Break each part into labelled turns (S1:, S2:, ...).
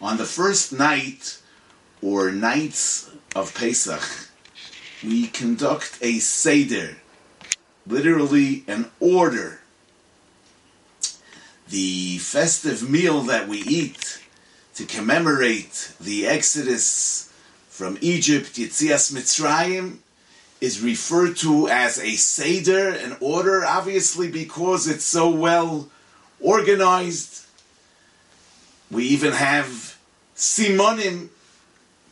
S1: On the first night or nights of Pesach, we conduct a Seder, literally an order. The festive meal that we eat to commemorate the Exodus from Egypt, Yitzias Mitzrayim, is referred to as a Seder, an order, obviously because it's so well organized. We even have Simonim,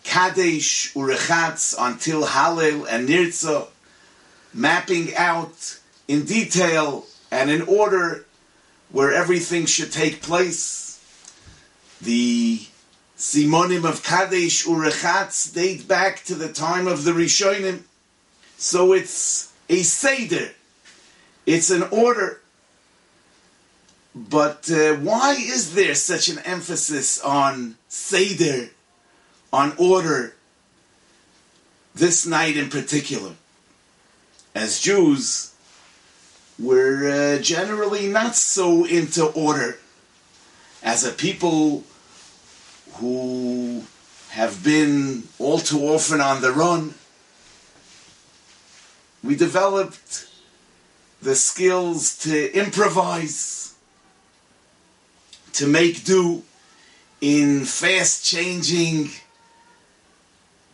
S1: Kadesh, Urechatz, until Hallel and Nirza, mapping out in detail and in order where everything should take place. The Simonim of Kadesh Urechatz date back to the time of the Rishonim. So it's a Seder. It's an order. But uh, why is there such an emphasis on Seder, on order, this night in particular? As Jews, we're uh, generally not so into order. As a people who have been all too often on the run, we developed the skills to improvise, to make do in fast changing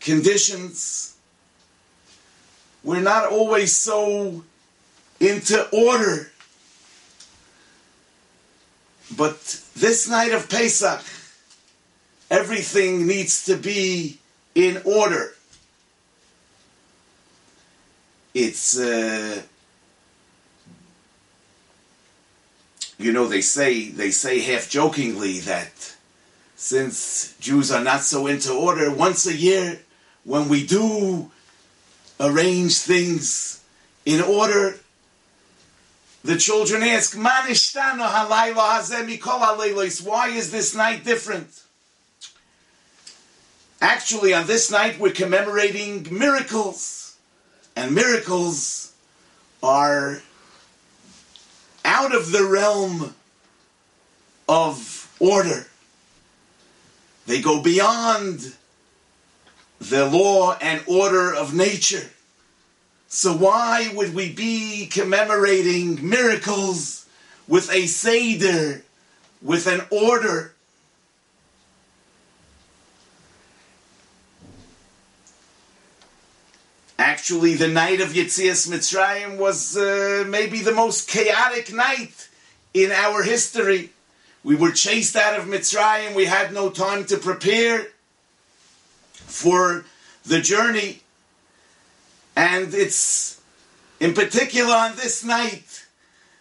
S1: conditions. We're not always so into order. But this night of Pesach, everything needs to be in order. It's, uh, you know, they say they say half jokingly that since Jews are not so into order, once a year when we do arrange things in order, the children ask, Why is this night different? Actually, on this night, we're commemorating miracles. And miracles are out of the realm of order. They go beyond the law and order of nature. So why would we be commemorating miracles with a Seder, with an order? Actually, the night of Yitzias Mitzrayim was uh, maybe the most chaotic night in our history. We were chased out of Mitzrayim. We had no time to prepare for the journey. And it's in particular on this night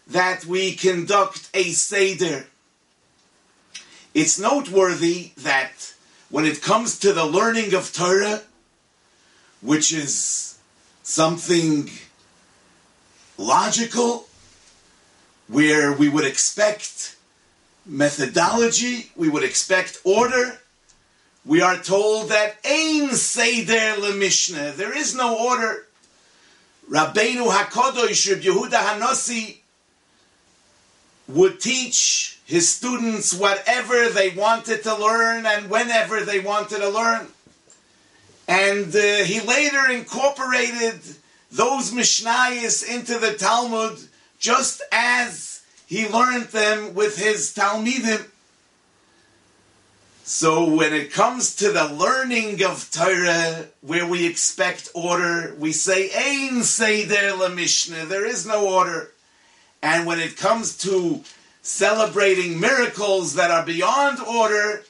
S1: that we conduct a Seder. It's noteworthy that when it comes to the learning of Torah, which is something logical, where we would expect methodology, we would expect order. We are told that Ein Seder le Mishnah, there is no order. Rabbeinu Hakodosh Reb Yehuda Hanossi would teach his students whatever they wanted to learn and whenever they wanted to learn. And uh, he later incorporated those Mishnayos into the Talmud just as he learned them with his Talmidim. So when it comes to the learning of Torah, where we expect order, we say Ein Seder la Mishnah. There is no order. And when it comes to celebrating miracles that are beyond order,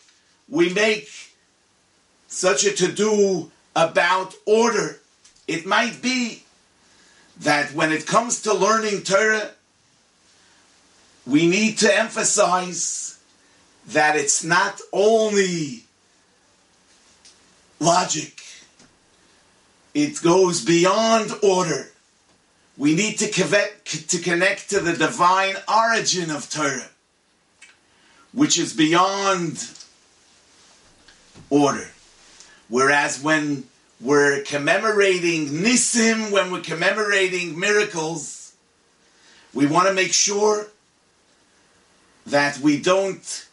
S1: we make such a to do about order. It might be that when it comes to learning Torah, we need to emphasize that it's not only logic, it goes beyond order. We need to connect, to connect to the divine origin of Torah, which is beyond order. Whereas when we're commemorating Nisim, when we're commemorating miracles, we want to make sure that we don't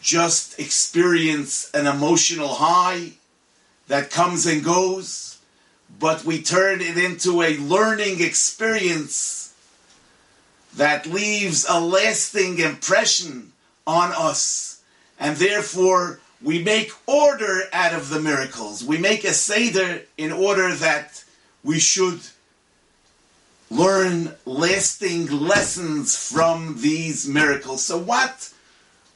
S1: just experience an emotional high that comes and goes, but we turn it into a learning experience that leaves a lasting impression on us. And therefore, we make order out of the miracles. We make a Seder in order that we should learn lasting lessons from these miracles. So, what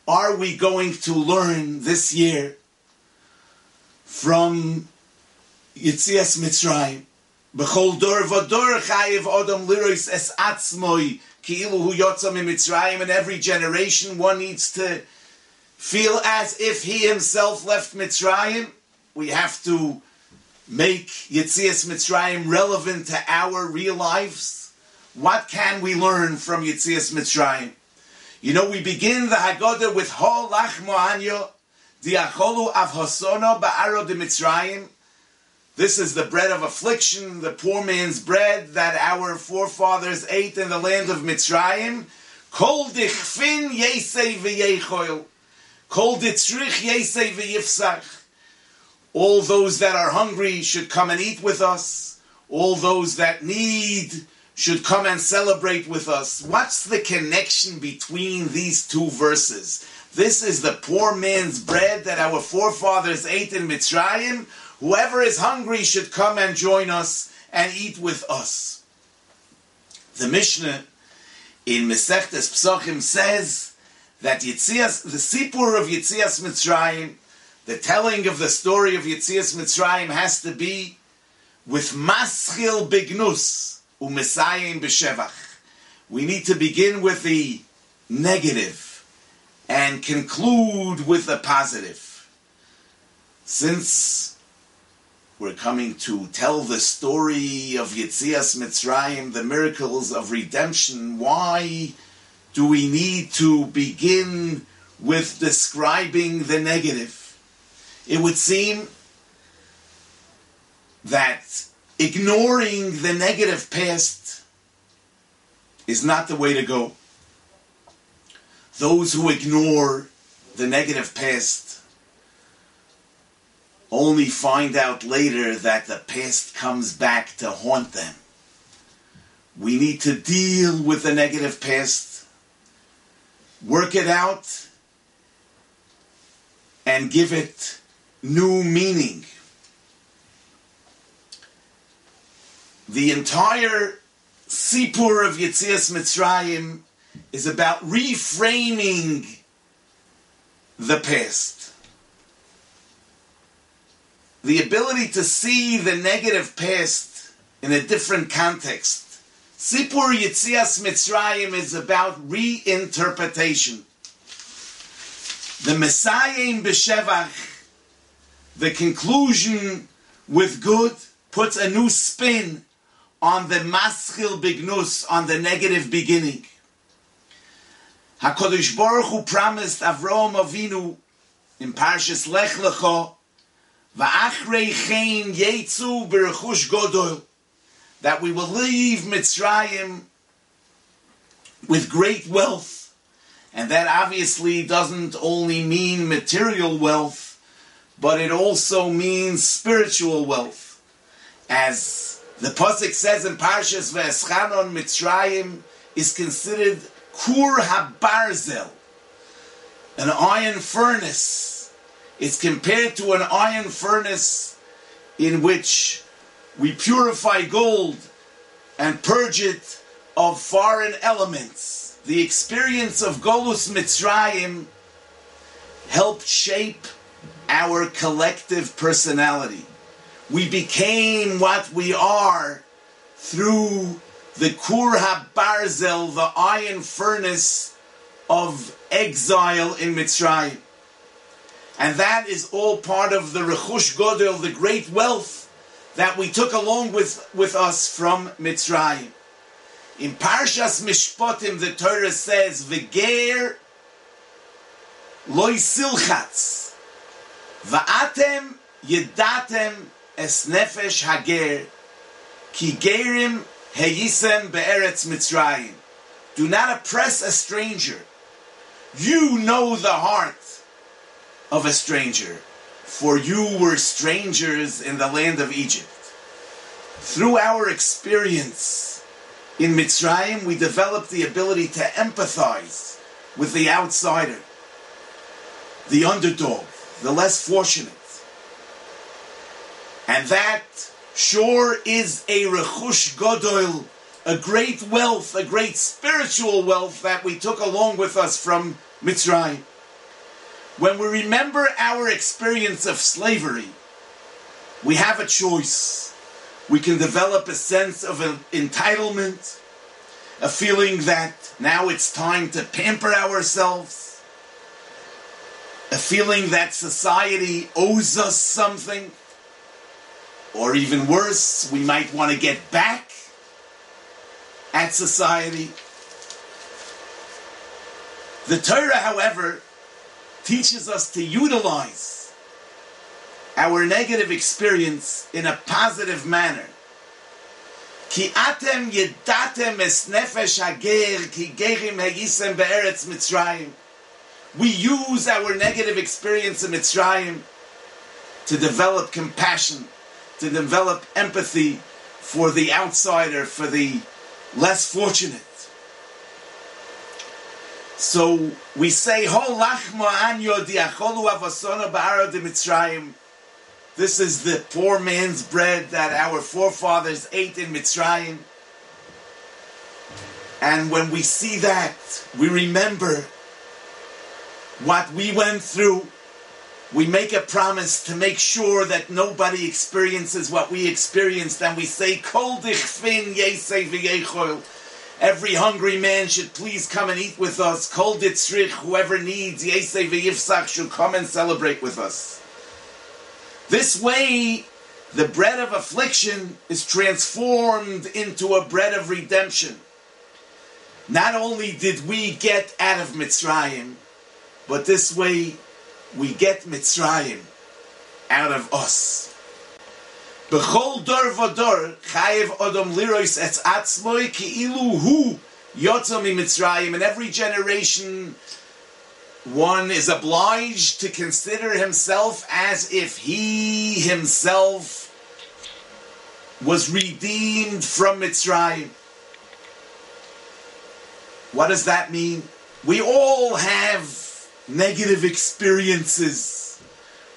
S1: are we going to learn this year from Yitzias Mitzrayim? B'chol dor v'dor chayiv odom lirois es atzmoi ki'ilu hu yotzam Mitzrayim. In every generation, one needs to feel as if he himself left Mitzrayim. We have to make Yitzias Mitzrayim relevant to our real lives. What can we learn from Yitzias Mitzrayim? You know, we begin the Haggadah with Ho Lach Moanyo, Diacholu Avhosono Ba'aro de Mitzrayim. This is the bread of affliction, the poor man's bread that our forefathers ate in the land of Mitzrayim. Kol dichfin yesei v'yechoil. Kol ditzrich yesei v'yifsach. All those that are hungry should come and eat with us. All those that need should come and celebrate with us. What's the connection between these two verses? This is the poor man's bread that our forefathers ate in Mitzrayim. Whoever is hungry should come and join us and eat with us. The Mishnah in Mesechtes Psachim says that Yitzias, the Sipur of Yitzias Mitzrayim, the telling of the story of Yitzias Mitzrayim has to be with Maschil Bignus umesayim b'shevach. We need to begin with the negative and conclude with the positive. Since we're coming to tell the story of Yitzias Mitzrayim, the miracles of redemption, why do we need to begin with describing the negative? It would seem that ignoring the negative past is not the way to go. Those who ignore the negative past only find out later that the past comes back to haunt them. We need to deal with the negative past, work it out, and give it new meaning. The entire Sipur of Yitzias Mitzrayim is about reframing the past. The ability to see the negative past in a different context. Sipur Yitzias Mitzrayim is about reinterpretation. The mesayim in the conclusion with good, puts a new spin on the maschil bignus, on the negative beginning. HaKadosh Baruch Hu promised Avraham Avinu in Parshas Lech Lecho, Va'achrei chen yetzu b'rechush godol, that we will leave Mitzrayim with great wealth. And that obviously doesn't only mean material wealth, but it also means spiritual wealth. As the Pasuk says in Parshas Ve'eschanon Mitzrayim is considered Kur HaBarzel, an iron furnace. It's compared to an iron furnace in which we purify gold and purge it of foreign elements. The experience of Golus Mitzrayim helped shape our collective personality. We became what we are through the Kur HaBarzel, the iron furnace of exile in Mitzrayim. And that is all part of the Rechush Godel, the great wealth that we took along with, with us from Mitzrayim. In Parshas Mishpatim, the Torah says, "V'ger loy silchatz, va'atem yedatem es nefesh hager ki gerim heyisem be'eretz Mitzrayim. Do not oppress a stranger. You know the heart of a stranger, for you were strangers in the land of Egypt. Through our experience in Mitzrayim, we developed the ability to empathize with the outsider, the underdog, the less fortunate. And that sure is a rechush godol, a great wealth, a great spiritual wealth that we took along with us from Mitzrayim. When we remember our experience of slavery, we have a choice. We can develop a sense of entitlement, a feeling that now it's time to pamper ourselves, a feeling that society owes us something, or even worse, we might want to get back at society. The Torah, however, teaches us to utilize our negative experience in a positive manner. Ki atem yedatem es nefesh ki gerim be'eretz Mitzrayim. We use our negative experience in Mitzrayim to develop compassion, to develop empathy for the outsider, for the less fortunate. So we say, lachma. This is the poor man's bread that our forefathers ate in Mitzrayim. And when we see that, we remember what we went through. We make a promise to make sure that nobody experiences what we experienced, and we say, Kol dich fin yesei Every hungry man should please come and eat with us. Kol ditzrich, whoever needs, Yesei v'yifsach, should come and celebrate with us. This way, the bread of affliction is transformed into a bread of redemption. Not only did we get out of Mitzrayim, but this way we get Mitzrayim out of us. B'chol dor v'dor chayev odom lirois etz atzmoi ki ilu hu yotza mi Mitzrayim. In every generation, one is obliged to consider himself as if he himself was redeemed from Mitzrayim. What does that mean? We all have negative experiences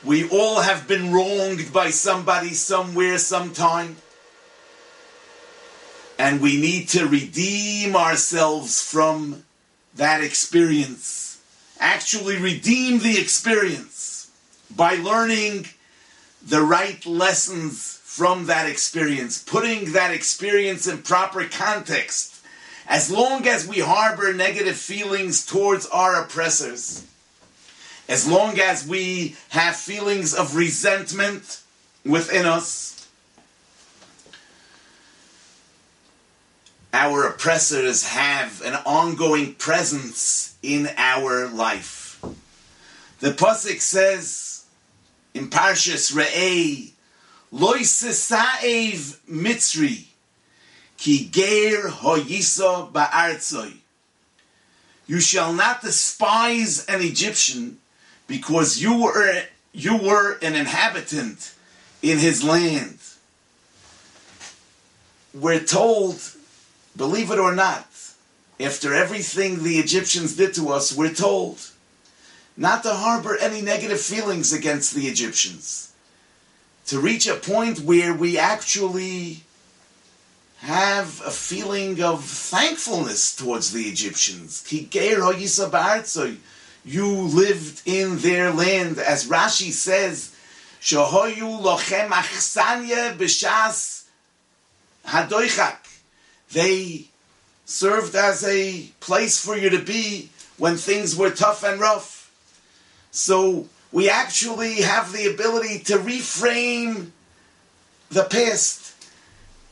S1: we all have been wronged by somebody somewhere sometime. And we need to redeem ourselves from that experience. Actually, redeem the experience by learning the right lessons from that experience, putting that experience in proper context. As long as we harbor negative feelings towards our oppressors, as long as we have feelings of resentment within us, our oppressors have an ongoing presence in our life. The Pasuk says in Parshas Re'eh, Loi sesaev mitzri, ki ger hoyiso ba'artzoi. You shall not despise an Egyptian because you were you were an inhabitant in his land. We're told, believe it or not, after everything the Egyptians did to us, we're told not to harbor any negative feelings against the Egyptians. To reach a point where we actually have a feeling of thankfulness towards the Egyptians you lived in their land, as Rashi says, Shohoyu lochem b'shas hadoichak. They served as a place for you to be when things were tough and rough. So we actually have the ability to reframe the past,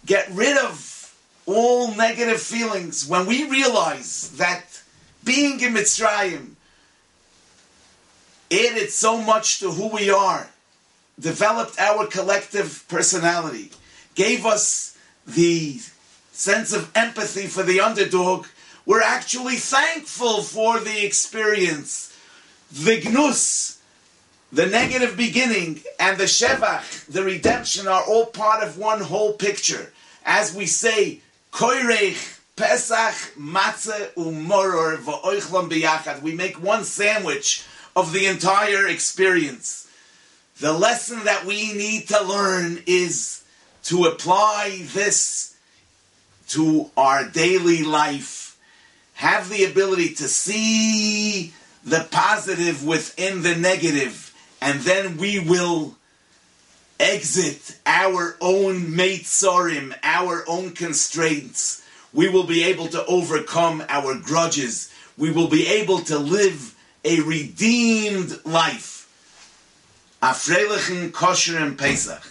S1: get rid of all negative feelings. When we realize that being in Mitzrayim, added so much to who we are, developed our collective personality, gave us the sense of empathy for the underdog, we're actually thankful for the experience. The gnus, the negative beginning and the Shevach, the redemption, are all part of one whole picture. As we say, Koirech, Pesach, Matzah, Umoror, Va'oichlam Biyachad. We make one sandwich of the entire experience. The lesson that we need to learn is to apply this to our daily life, have the ability to see the positive within the negative, and then we will exit our own Meitzorim, our own constraints. We will be able to overcome our grudges. We will be able to live a redeemed life. Afreilichen kosher and Pesach.